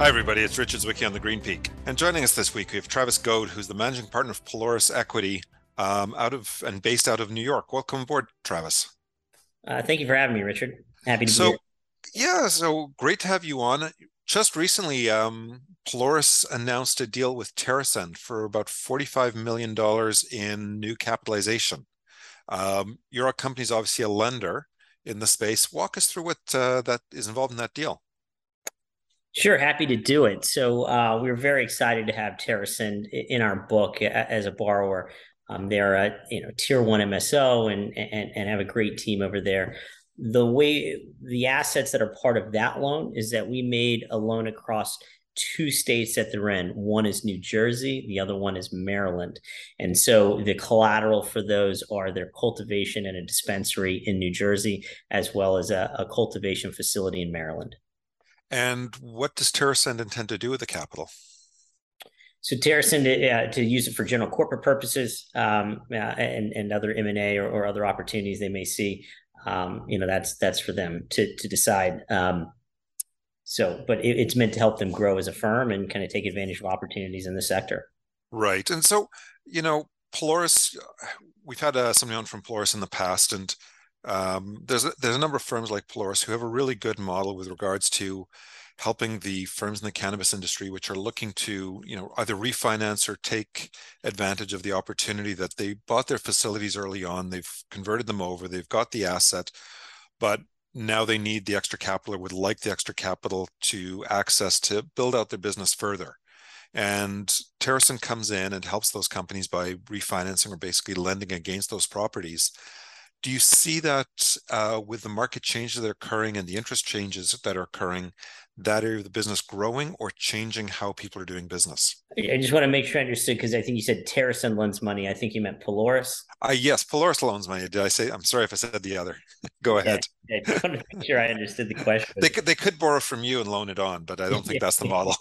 Hi, everybody. It's Richard Zwicky on the Green Peak. And joining us this week, we have Travis Goad, who's the managing partner of Pelorus Equity um, out of and based out of New York. Welcome aboard, Travis. Uh, thank you for having me, Richard. Happy to so, be here. Yeah, so great to have you on. Just recently, um, Pelorus announced a deal with TerrAscend for about $45 million in new capitalization. Um, your company is obviously a lender in the space. Walk us through what uh, that is involved in that deal. Sure, happy to do it. So uh, we are very excited to have TerrAscend in our book as a borrower. Um, they're a you know tier one MSO and, and and have a great team over there. The way the assets that are part of that loan is that we made a loan across two states that they're in. One is New Jersey, the other one is Maryland. And so the collateral for those are their cultivation and a dispensary in New Jersey, as well as a, a cultivation facility in Maryland. And what does TerrAscend intend to do with the capital? So TerrAscend uh, to use it for general corporate purposes um, uh, and and other M and A or, or, other opportunities they may see. Um, you know that's that's for them to to decide. Um, so, but it, it's meant to help them grow as a firm and kind of take advantage of opportunities in the sector. Right, and so you know Pelorus, we've had uh, somebody on from Pelorus in the past, and um, there's a, there's a number of firms like Pelorus who have a really good model with regards to helping the firms in the cannabis industry which are looking to you know either refinance or take advantage of the opportunity that they bought their facilities early on. They've converted them over. They've got the asset but now they need the extra capital or would like the extra capital to access to build out their business further. And TerrAscend comes in and helps those companies by refinancing or basically lending against those properties do you see that uh, with the market changes that are occurring and the interest changes that are occurring, that area of the business growing or changing how people are doing business? I just want to make sure I understood because I think you said TerrAscend lends money. I think you meant Pelorus. Uh, yes, Pelorus loans money. Did I say? I'm sorry if I said the other. Go ahead. Yeah, I just want to make sure I understood the question. they could they could borrow from you and loan it on, but I don't think that's the model.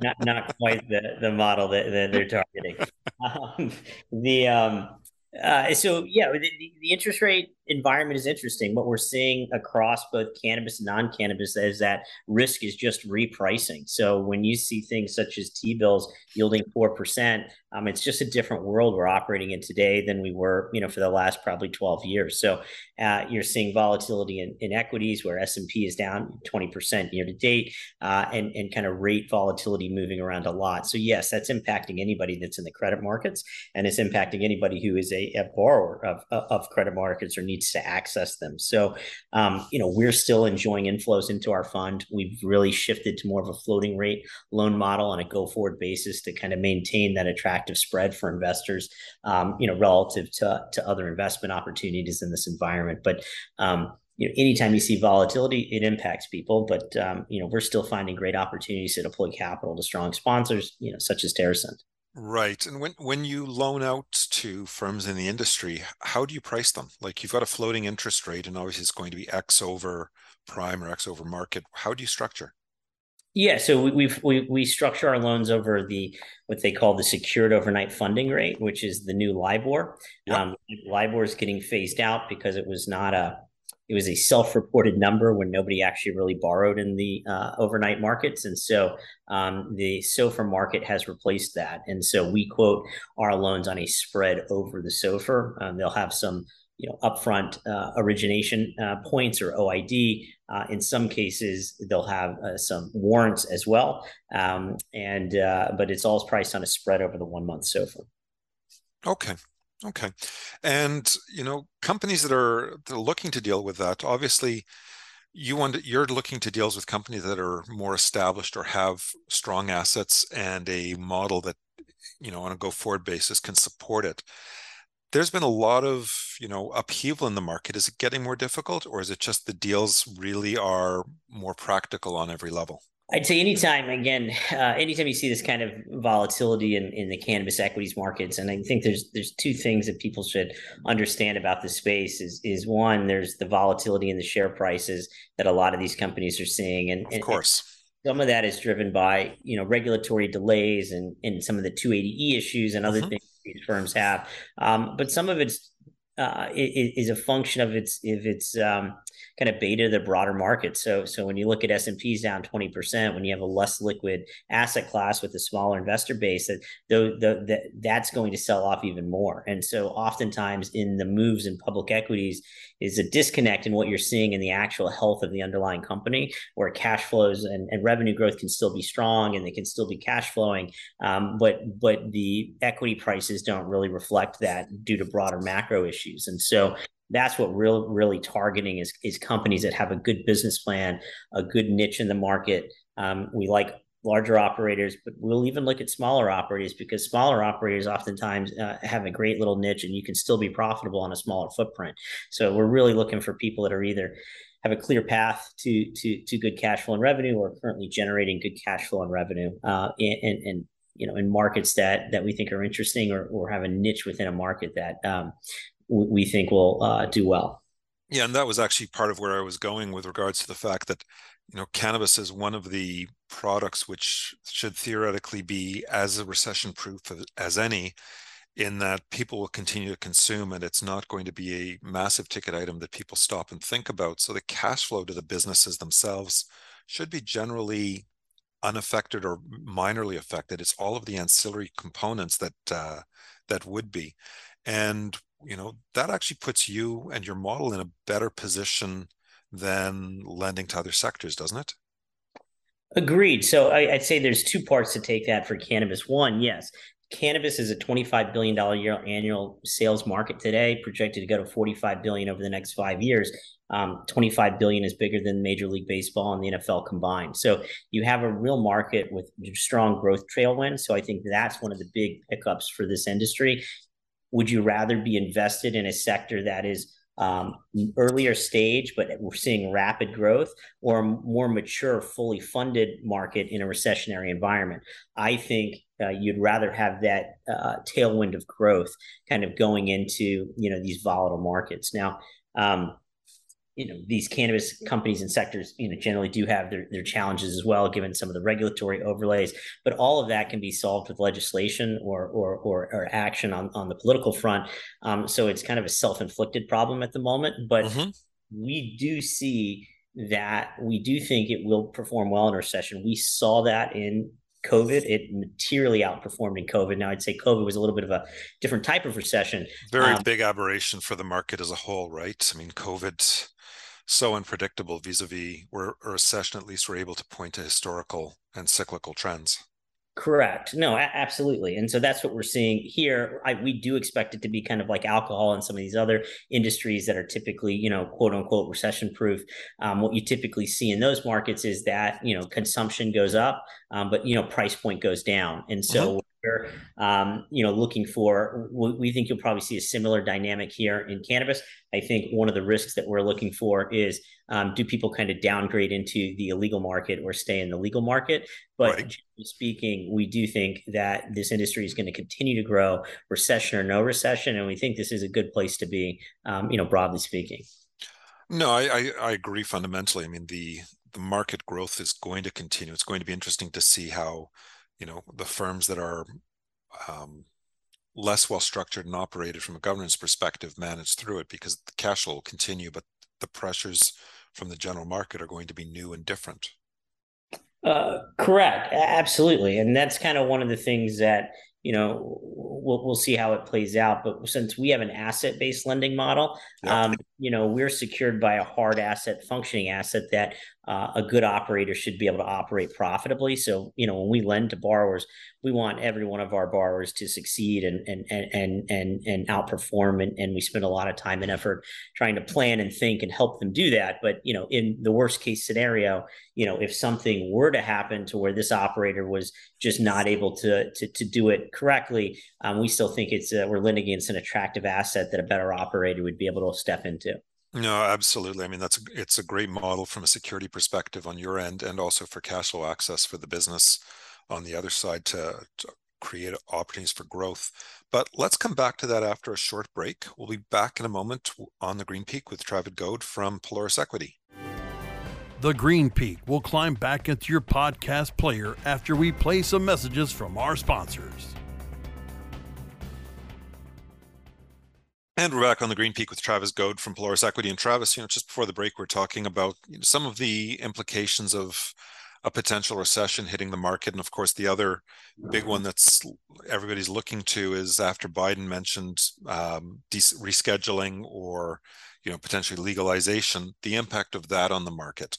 not not quite the the model that, that they're targeting. Um, the um, uh, so yeah, the, the, interest rate environment is interesting. What we're seeing across both cannabis and non-cannabis is that risk is just repricing. So when you see things such as T-bills yielding four percent, um, it's just a different world we're operating in today than we were, you know, for the last probably 12 years. So uh, you're seeing volatility in, in equities where S&P is down 20% year to date uh, and, and kind of rate volatility moving around a lot. So yes, that's impacting anybody that's in the credit markets and it's impacting anybody who is a, a borrower of, of credit markets or needs to access them. So, um, you know, we're still enjoying inflows into our fund. We've really shifted to more of a floating rate loan model on a go forward basis to kind of maintain that attractive spread for investors, um, you know, relative to, to other investment opportunities in this environment. But um, you know, anytime you see volatility, it impacts people. But um, you know, we're still finding great opportunities to deploy capital to strong sponsors, you know, such as TerrAscend. Right. And when when you loan out to firms in the industry, how do you price them? Like you've got a floating interest rate, and obviously it's going to be X over prime or X over market. How do you structure? Yeah, so we, we've we we structure our loans over the what they call the secured overnight funding rate, which is the new LIBOR. Yep. Um, LIBOR is getting phased out because it was not a it was a self-reported number when nobody actually really borrowed in the uh, overnight markets, and so um, the SOFR market has replaced that. And so we quote our loans on a spread over the SOFR. Um, they'll have some you know upfront uh, origination uh, points or OID. Uh, in some cases, they'll have uh, some warrants as well, um, and uh, but it's all priced on a spread over the one month SOFR. Okay, okay, and you know companies that are, that are looking to deal with that, obviously. You want you're looking to deals with companies that are more established or have strong assets and a model that you know on a go forward basis can support it. There's been a lot of you know upheaval in the market. Is it getting more difficult or is it just the deals really are more practical on every level I'd say anytime, again, uh, anytime you see this kind of volatility in, in the cannabis equities markets, and I think there's there's two things that people should understand about the space is is one, there's the volatility in the share prices that a lot of these companies are seeing, and of course. And some of that is driven by you know regulatory delays and, and some of the 280e issues and other mm-hmm. things these firms have. Um, but some of it's uh, is, a function of its if its um, kind of beta the broader market. So so when you look at S and P's down twenty percent, when you have a less liquid asset class with a smaller investor base, that the, the that's going to sell off even more. And so oftentimes in the moves in public equities is a disconnect in what you're seeing in the actual health of the underlying company, where cash flows and, and revenue growth can still be strong and they can still be cash flowing, um, but but the equity prices don't really reflect that due to broader macro issues. And so that's what real really targeting is is companies that have a good business plan, a good niche in the market. Um, we like larger operators, but we'll even look at smaller operators because smaller operators oftentimes uh, have a great little niche, and you can still be profitable on a smaller footprint. So we're really looking for people that are either have a clear path to to to good cash flow and revenue, or currently generating good cash flow and revenue, uh, and, and you know in markets that that we think are interesting or, or have a niche within a market that um, we think will uh, do well. Yeah, and that was actually part of where I was going with regards to the fact that you know cannabis is one of the products which should theoretically be as recession proof as any in that people will continue to consume and it's not going to be a massive ticket item that people stop and think about. So the cash flow to the businesses themselves should be generally unaffected or minorly affected. It's all of the ancillary components that uh, that would be. And you know that actually puts you and your model in a better position than lending to other sectors doesn't it? Agreed. So I, would say there's two parts to take that for cannabis. One yes cannabis is a 25 billion dollar year annual sales market today projected to go to 45 billion over the next five years. Um, 25 billion is bigger than major league baseball and the nfl combined. So you have a real market with strong growth tailwind so i think that's one of the big pickups for this industry would you rather be invested in a sector that is um, earlier stage, but we're seeing rapid growth, or a more mature, fully funded market in a recessionary environment? I think uh, you'd rather have that uh, tailwind of growth kind of going into you know these volatile markets. Now, um, you know these cannabis companies and sectors you know generally do have their, their challenges as well given some of the regulatory overlays but all of that can be solved with legislation or or or, or action on, on the political front um, so it's kind of a self-inflicted problem at the moment but mm-hmm. we do see that we do think it will perform well in a recession we saw that in COVID. It materially outperformed in COVID. Now, I'd say COVID was a little bit of a different type of recession. Very um, big aberration for the market as a whole, right? I mean, COVID so unpredictable vis-a-vis where a recession at least we're able to point to historical and cyclical trends. Correct. No a- absolutely. And so that's what we're seeing here. I, we do expect it to be kind of like alcohol and some of these other industries that are typically you know quote unquote recession proof um, what you typically see in those markets is that you know consumption goes up um, but you know price point goes down. And so um, you know, looking for, we think you'll probably see a similar dynamic here in cannabis. I think one of the risks that we're looking for is um, do people kind of downgrade into the illegal market or stay in the legal market? But right. speaking, we do think that this industry is going to continue to grow, recession or no recession, and we think this is a good place to be. Um, you know, broadly speaking. No, I, I, I agree fundamentally. I mean the the market growth is going to continue. It's going to be interesting to see how you know the firms that are um, less well structured and operated from a governance perspective manage through it because the cash flow will continue, but the pressures from the general market are going to be new and different. Uh, correct, absolutely, and that's kind of one of the things that you know we'll we'll see how it plays out. But since we have an asset based lending model, yep. um, you know we're secured by a hard asset, functioning asset that uh, a good operator should be able to operate profitably. So, you know, when we lend to borrowers, we want every one of our borrowers to succeed and and and and and outperform. And, and we spend a lot of time and effort trying to plan and think and help them do that. But you know, in the worst case scenario, you know, if something were to happen to where this operator was just not able to to, to do it correctly, um, we still think it's uh, we're lending against an attractive asset that a better operator would be able to step into. No, absolutely. I mean, that's a, it's a great model from a security perspective on your end, and also for cash flow access for the business on the other side to, to create opportunities for growth. But let's come back to that after a short break. We'll be back in a moment on the Green Peak with Travis Goad from Pelorus Equity. The Green Peak will climb back into your podcast player after we play some messages from our sponsors. And we're back on the Green Peak with Travis Goad from Pelorus Equity. And Travis, you know, just before the break, we're talking about you know, some of the implications of a potential recession hitting the market. And of course, the other big one that's everybody's looking to is after Biden mentioned um, rescheduling or you know potentially legalization, the impact of that on the market.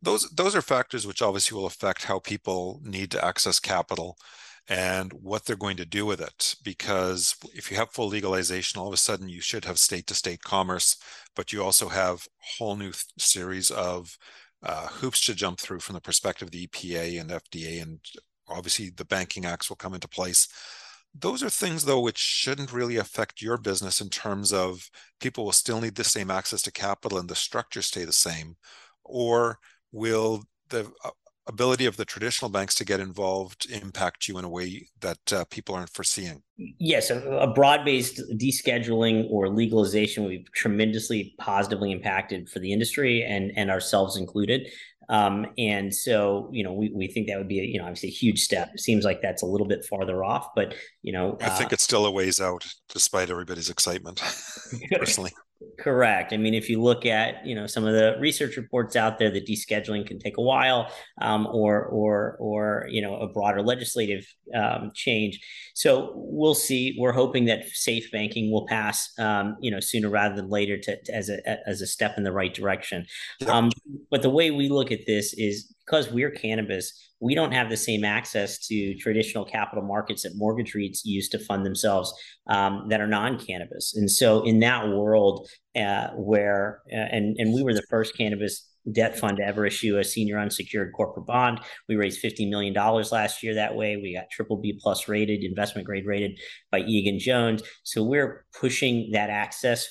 Those those are factors which obviously will affect how people need to access capital and what they're going to do with it. Because if you have full legalization, all of a sudden you should have state to state commerce, but you also have a whole new series of uh, hoops to jump through from the perspective of the EPA and FDA, and obviously the banking acts will come into place. Those are things, though, which shouldn't really affect your business in terms of people will still need the same access to capital and the structure stay the same, or will the uh, ability of the traditional banks to get involved impact you in a way that uh, people aren't foreseeing? Yes, a, a broad-based descheduling or legalization would be tremendously positively impacted for the industry and and ourselves included. Um, and so, you know, we, we think that would be, a, you know, obviously a huge step. It seems like that's a little bit farther off, but you know, I think uh, it's still a ways out, despite everybody's excitement. personally, Correct. I mean, if you look at you know some of the research reports out there, that descheduling can take a while, um, or or or you know a broader legislative um, change. So we'll see. We're hoping that safe banking will pass, um, you know, sooner rather than later, to, to, as a as a step in the right direction. Um, but the way we look at this is because we're cannabis we don't have the same access to traditional capital markets that mortgage REITs use to fund themselves um, that are non-cannabis. And so, in that world, uh, where uh, and and we were the first cannabis debt fund to ever issue a senior unsecured corporate bond. We raised $50 million last year that way. We got triple B plus rated, investment grade rated by Egan Jones. So we're pushing that access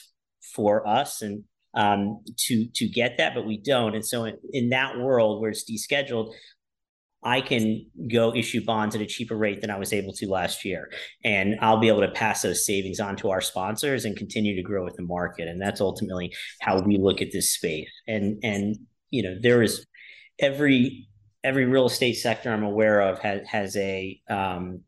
for us and um, to to get that, but we don't. And so in, in that world where it's descheduled, I can go issue bonds at a cheaper rate than I was able to last year. And I'll be able to pass those savings on to our sponsors and continue to grow with the market. And that's ultimately how we look at this space. And and you know, there is every every real estate sector I'm aware of has has a um,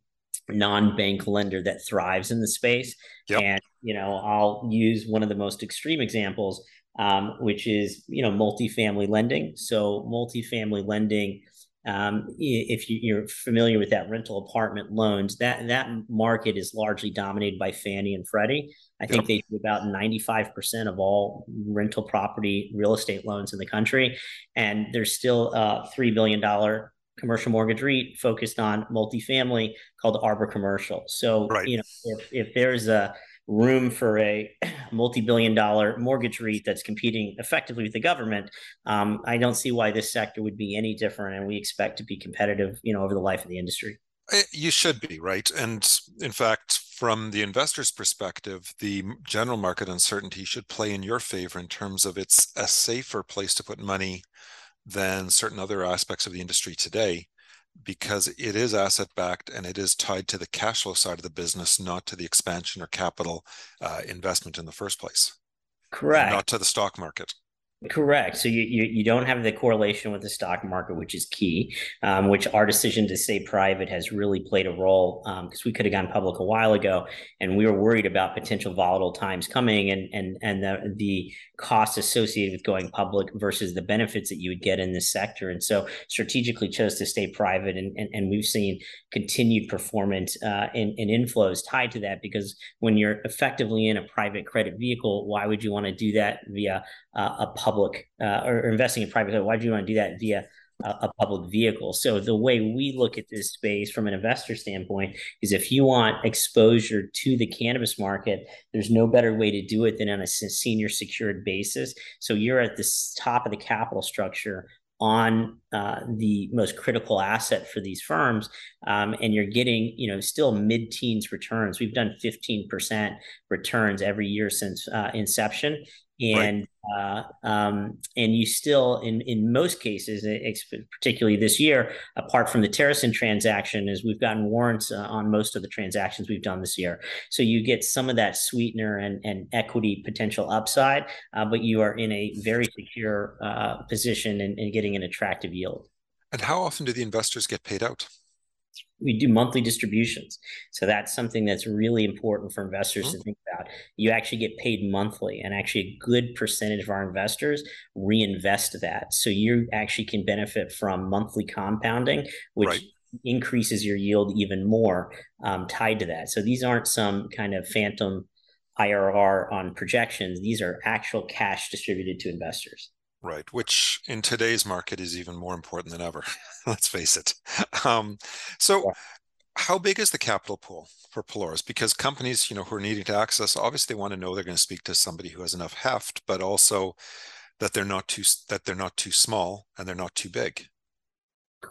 non-bank lender that thrives in the space. Yep. And you know, I'll use one of the most extreme examples, um, which is you know multifamily lending. So multifamily lending um, if you, are familiar with that rental apartment loans, that that market is largely dominated by Fannie and Freddie. I think they do about 95% of all rental property real estate loans in the country. And there's still a $3 billion commercial mortgage REIT focused on multifamily called Arbor Commercial. So, right. you know, if, if there's a room for a multi-billion dollar mortgage REIT that's competing effectively with the government, um, I don't see why this sector would be any different. And we expect to be competitive, you know, over the life of the industry. Eh, you should be right. And in fact, from the investor's perspective, the general market uncertainty should play in your favor in terms of it's a safer place to put money than certain other aspects of the industry today because it is asset backed and it is tied to the cash flow side of the business, not to the expansion or capital uh, investment in the first place. Correct. Not to the stock market. Correct. So you, you, you don't have the correlation with the stock market, which is key. Um, which our decision to stay private has really played a role because um, we could have gone public a while ago, and we were worried about potential volatile times coming, and and and the the costs associated with going public versus the benefits that you would get in this sector. And so strategically chose to stay private, and and, and we've seen continued performance uh, in inflows tied to that because when you're effectively in a private credit vehicle, why would you want to do that via uh, a public uh, or, investing in private credit. Why do you want to do that via a, a public vehicle? So the way we look at this space from an investor standpoint is if you want exposure to the cannabis market, there's no better way to do it than on a senior secured basis. So you're at the top of the capital structure on uh, the most critical asset for these firms um, and you're getting you know still mid-teens returns we've done 15% returns every year since uh, inception and right. uh, um, and you still in in most cases, particularly this year, apart from the TerrAscend transaction, is we've gotten warrants uh, on most of the transactions we've done this year. So you get some of that sweetener and and equity potential upside, uh, but you are in a very secure uh, position and, and getting an attractive yield. And how often do the investors get paid out? We do monthly distributions. So that's something that's really important for investors mm-hmm. to think about. You actually get paid monthly, and actually a good percentage of our investors reinvest that. So you actually can benefit from monthly compounding, which right. increases your yield even more um, tied to that. So these aren't some kind of phantom IRR on projections. These are actual cash distributed to investors. Right, which in today's market is even more important than ever. Let's face it. Um, so, yeah. how big is the capital pool for Pelorus? Because companies, you know, who are needing to access, obviously want to know they're going to speak to somebody who has enough heft, but also that they're not too that they're not too small and they're not too big.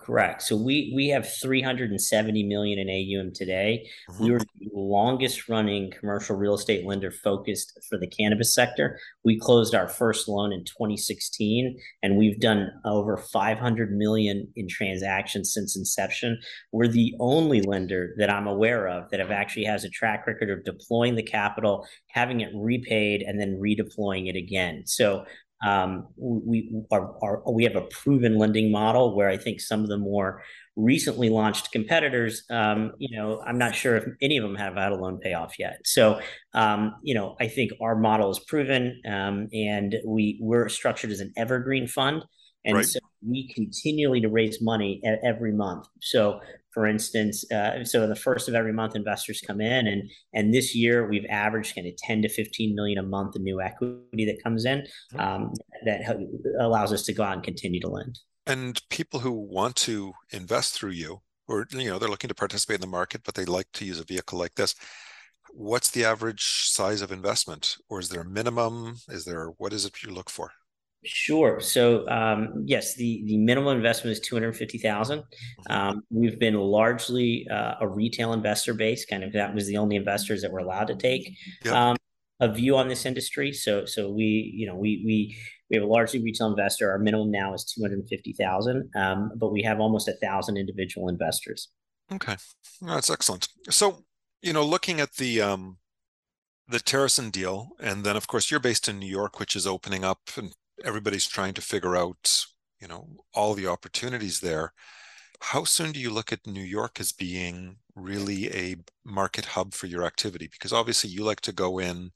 Correct. So we we have 370 million in AUM today. Mm-hmm. We were the longest running commercial real estate lender focused for the cannabis sector. We closed our first loan in 2016 and we've done over 500 million in transactions since inception. We're the only lender that I'm aware of that have actually has a track record of deploying the capital, having it repaid and then redeploying it again. So um, we are, are, we have a proven lending model where I think some of the more recently launched competitors, um, you know, I'm not sure if any of them have had a loan payoff yet. So, um, you know, I think our model is proven, um, and we we're structured as an evergreen fund, and right. so we continually to raise money every month. So for instance, uh, so in the first of every month, investors come in, and and this year we've averaged kind of 10 to 15 million a month in new equity that comes in mm-hmm. um, that allows us to go out and continue to lend. And people who want to invest through you, or you know, they're looking to participate in the market, but they like to use a vehicle like this. What's the average size of investment, or is there a minimum? Is there what is it you look for? Sure. So um, yes, the the minimum investment is two hundred fifty thousand. Um, we've been largely uh, a retail investor base. Kind of that was the only investors that were allowed to take yep. um, a view on this industry. So so we you know we we we have a largely retail investor. Our minimum now is two hundred fifty thousand, um, but we have almost a thousand individual investors. Okay, that's excellent. So you know, looking at the um, the TerrAscend deal, and then of course you're based in New York, which is opening up and everybody's trying to figure out, you know, all the opportunities there. How soon do you look at New York as being really a market hub for your activity? Because obviously you like to go in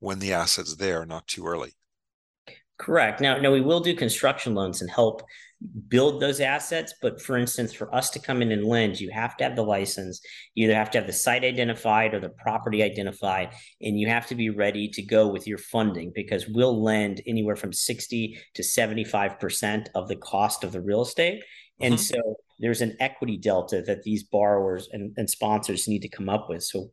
when the asset's there, not too early. Correct. Now, now we will do construction loans and help build those assets. But for instance, for us to come in and lend, you have to have the license. You either have to have the site identified or the property identified, and you have to be ready to go with your funding because we'll lend anywhere from 60 to 75% of the cost of the real estate. And mm-hmm. so there's an equity delta that these borrowers and, and sponsors need to come up with. So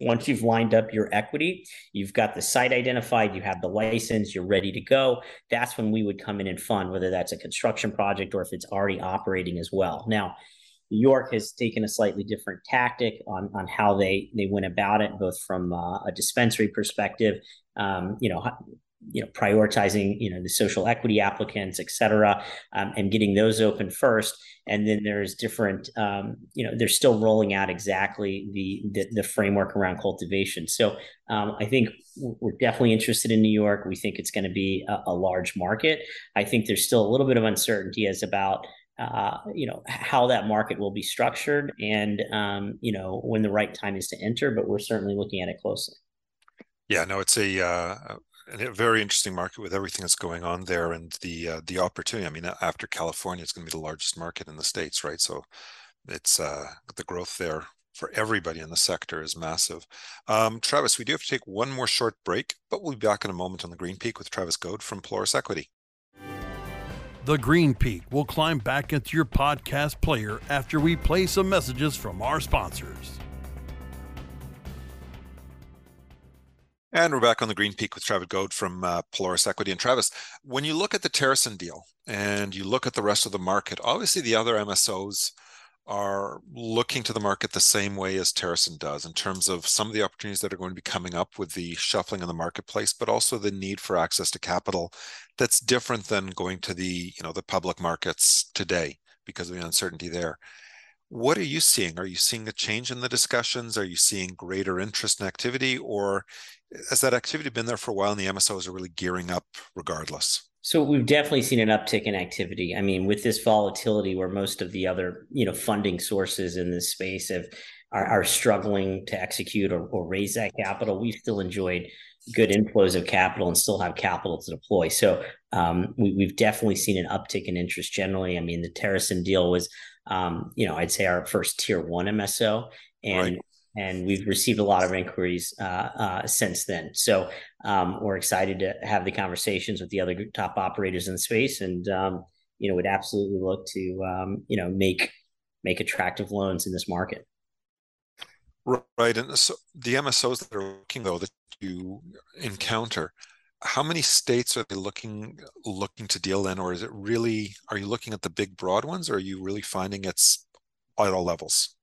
once you've lined up your equity, you've got the site identified, you have the license, you're ready to go. That's when we would come in and fund, whether that's a construction project or if it's already operating as well. Now, New York has taken a slightly different tactic on, on how they they went about it, both from uh, a dispensary perspective, um, you know, you know prioritizing you know the social equity applicants et cetera um, and getting those open first. And then there's different um, you know they're still rolling out exactly the the, the framework around cultivation. So um, i think we're definitely interested in new york. We think it's going to be a, a, large market. I think there's still a little bit of uncertainty as about uh, you know how that market will be structured and um, you know when the right time is to enter but we're certainly looking at it closely. Yeah, no, it's a uh, a very interesting market with everything that's going on there and the uh, the opportunity. I mean, after California, it's going to be the largest market in the states, right? So it's uh, the growth there for everybody in the sector is massive. Um, Travis, we do have to take one more short break, but we'll be back in a moment on the Green Peak with Travis Goad from Pelorus Equity. The Green Peak will climb back into your podcast player after we play some messages from our sponsors. And we're back on the Green Peak with Travis Goad from uh, Pelorus Equity. And Travis, when you look at the TerrAscend deal and you look at the rest of the market, obviously the other MSOs are looking to the market the same way as TerrAscend does in terms of some of the opportunities that are going to be coming up with the shuffling in the marketplace, but also the need for access to capital that's different than going to the you know the public markets today because of the uncertainty there. What are you seeing? Are you seeing a change in the discussions? Are you seeing greater interest and activity, or has that activity been there for a while and the MSOs are really gearing up regardless? So we've definitely seen an uptick in activity. I mean, with this volatility, where most of the other you know funding sources in this space have are, are struggling to execute or, or raise that capital, we've still enjoyed good inflows of capital and still have capital to deploy. So um, we, have definitely seen an uptick in interest generally. I mean, the TerrAscend deal was, um, you know, I'd say our first tier one MSO, and right. and we've received a lot of inquiries uh, uh, since then. So um, we're excited to have the conversations with the other top operators in the space, and um, you know, would absolutely look to um, you know make make attractive loans in this market. Right, and so the MSOs that are looking though that you encounter, how many states are they looking looking to deal in, or is it really? Are you looking at the big broad ones, or are you really finding it's at all levels?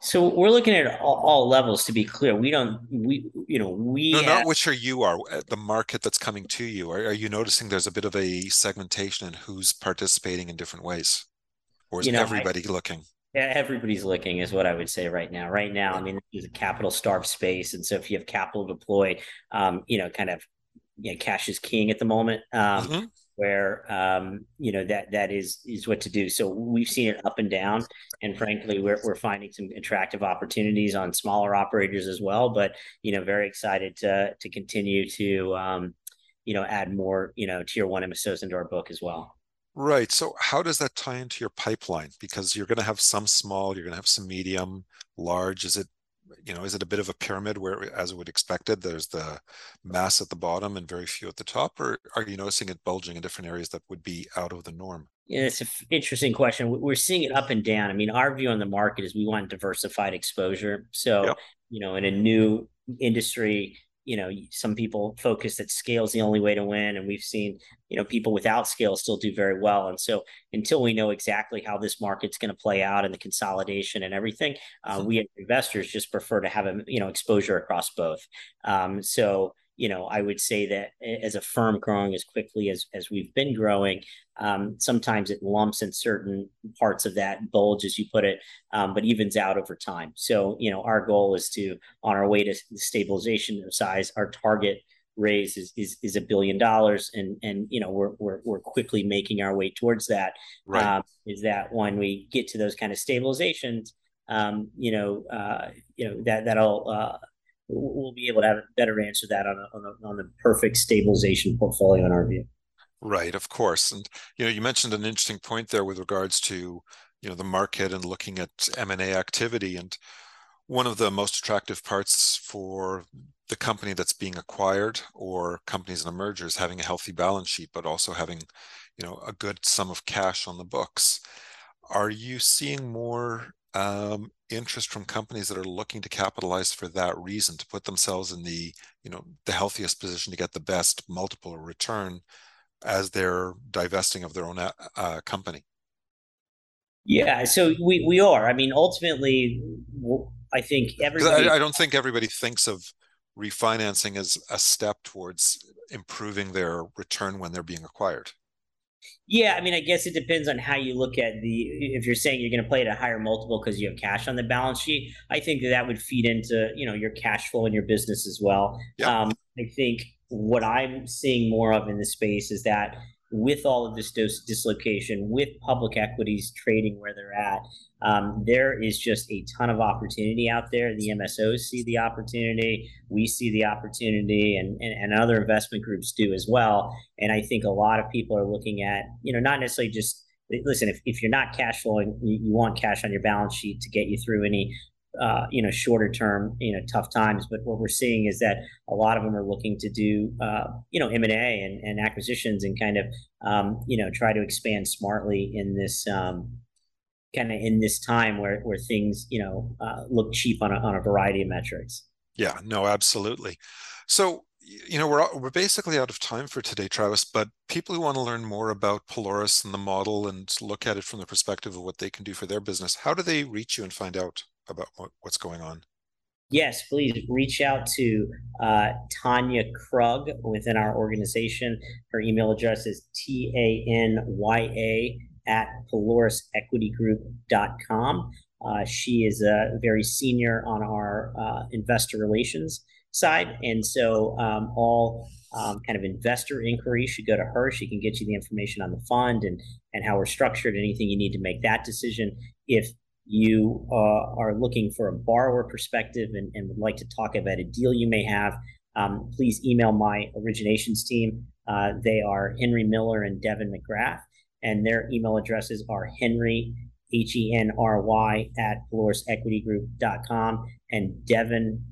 So we're looking at all, all, levels. To be clear, we don't. We you know we no, have, not which are you are uh, the market that's coming to you. Are, are you noticing there's a bit of a segmentation in who's participating in different ways, or is you know, everybody I, looking? Yeah, everybody's looking is what I would say right now. Right now, I mean, this is a capital starved space, and so if you have capital deployed, um, you know, kind of, you know, cash is king at the moment. Um, mm-hmm. Where um, you know that that is is what to do. So we've seen it up and down, and frankly, we're we're finding some attractive opportunities on smaller operators as well. But you know, very excited to to continue to um, you know add more you know tier one MSOs into our book as well. Right. So how does that tie into your pipeline? Because you're going to have some small, you're going to have some medium, large. Is it, you know, is it a bit of a pyramid where, as it would expected, there's the mass at the bottom and very few at the top, or are you noticing it bulging in different areas that would be out of the norm? Yeah, it's an interesting question. We're seeing it up and down. I mean, our view on the market is we want diversified exposure. So, yep. you know, in a new industry, you know some people focus that scale is the only way to win and we've seen you know people without scale still do very well and so until we know exactly how this market's going to play out and the consolidation and everything uh, we as investors just prefer to have a you know exposure across both. Um, so you know, I would say that as a firm growing as quickly as as we've been growing, um, sometimes it lumps in certain parts of that bulge, as you put it, um, but evens out over time. So, you know, our goal is to, on our way to stabilization of size, our target raise is is, is a billion dollars, and and you know we're we're we're quickly making our way towards that. Right. Um, is that when we get to those kind of stabilizations, um, you know, uh, you know that that'll uh, we'll be able to have a better answer that on a, on, a, on the perfect stabilization portfolio in our view. Right, of course, and you know you mentioned an interesting point there with regards to you know the market and looking at M and A activity, and one of the most attractive parts for the company that's being acquired or companies in a merger is having a healthy balance sheet, but also having you know a good sum of cash on the books. Are you seeing more um, interest from companies that are looking to capitalize for that reason to put themselves in the you know the healthiest position to get the best multiple return as they're divesting of their own uh, uh company? Yeah so we, we are. I mean ultimately i think everybody I, I don't think everybody thinks of refinancing as a step towards improving their return when they're being acquired yeah, I mean, I guess it depends on how you look at the. If you're saying you're going to play at a higher multiple because you have cash on the balance sheet, I think that that would feed into you know your cash flow in your business as well. Um, I think what I'm seeing more of in the space is that with all of this dis- dislocation, with public equities trading where they're at, um, there is just a ton of opportunity out there. The MSOs see the opportunity, we see the opportunity, and, and, and other investment groups do as well. And I think a lot of people are looking at, you know, not necessarily just listen, if, if you're not cash flowing, you want cash on your balance sheet to get you through any uh, you know shorter term you know tough times. But what we're seeing is that a lot of them are looking to do uh, you know m&a and, and acquisitions and kind of um, you know try to expand smartly in this um, kind of in this time where where things you know uh, look cheap on a, on a variety of metrics. Yeah no absolutely. So you know we're we're basically out of time for today travis but people who want to learn more about pelorus and the model and look at it from the perspective of what they can do for their business how do they reach you and find out about what, what's going on? Yes, please reach out to uh, Tanya Krug within our organization. Her email address is T A N Y A at pelorusequitygroup.com. Uh, she is a uh, very senior on our uh, investor relations side. And so um, all um, kind of investor inquiry should go to her. She can get you the information on the fund and and how we're structured, anything you need to make that decision. If you uh, are looking for a borrower perspective and, and, would like to talk about a deal you may have, um, please email my originations team. Uh, they are Henry Miller and Devin McGrath, and their email addresses are Henry, H E N R Y, at PelorusEquityGroup.com and Devin,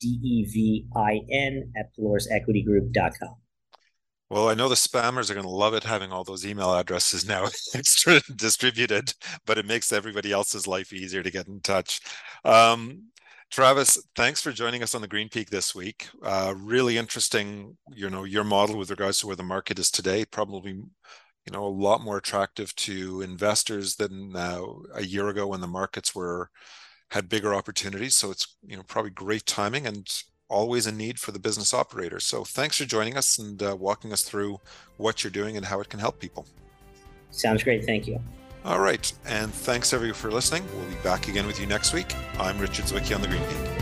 D E V I N, at PelorusEquityGroup.com. Well, I know the spammers are going to love it having all those email addresses now extra distributed, but it makes everybody else's life easier to get in touch. Um, Travis, thanks for joining us on the Green Peak this week. Uh, really interesting, you know, your model with regards to where the market is today. Probably, you know, a lot more attractive to investors than uh, a year ago when the markets were had bigger opportunities. So it's you know probably great timing and always a need for the business operator. So thanks for joining us and uh, walking us through what you're doing and how it can help people. Sounds great. Thank you. All right. And thanks everyone for listening. We'll be back again with you next week. I'm Richard Zwicky on the Green Peak.